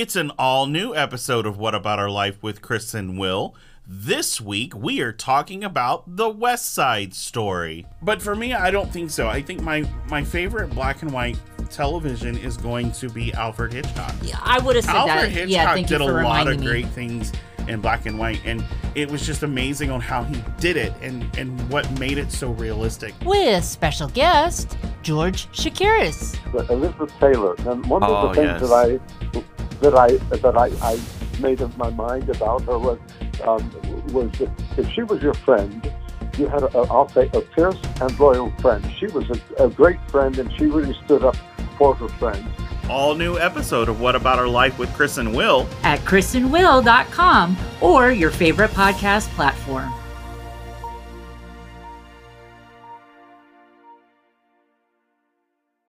It's an all new episode of What About Our Life with Chris and Will. This week, we are talking about the West Side Story. But for me, I don't think so. I think my, my favorite black and white television is going to be Alfred Hitchcock. Yeah, I would have said Alfred that. Hitchcock yeah, thank did you a lot of reminding me. great things in black and white, and it was just amazing on how he did it and, and what made it so realistic. With special guest George Chakiris. Elizabeth Taylor. And one Oh, of the oh, things yes. that I that I that I, I made up my mind about her was um, was that if she was your friend, you had a, a, I'll say a fierce and loyal friend. She was a, a great friend, and she really stood up for her friends. All new episode of What About Our Life with Chris and Will. At chrisandwill.com or your favorite podcast platform.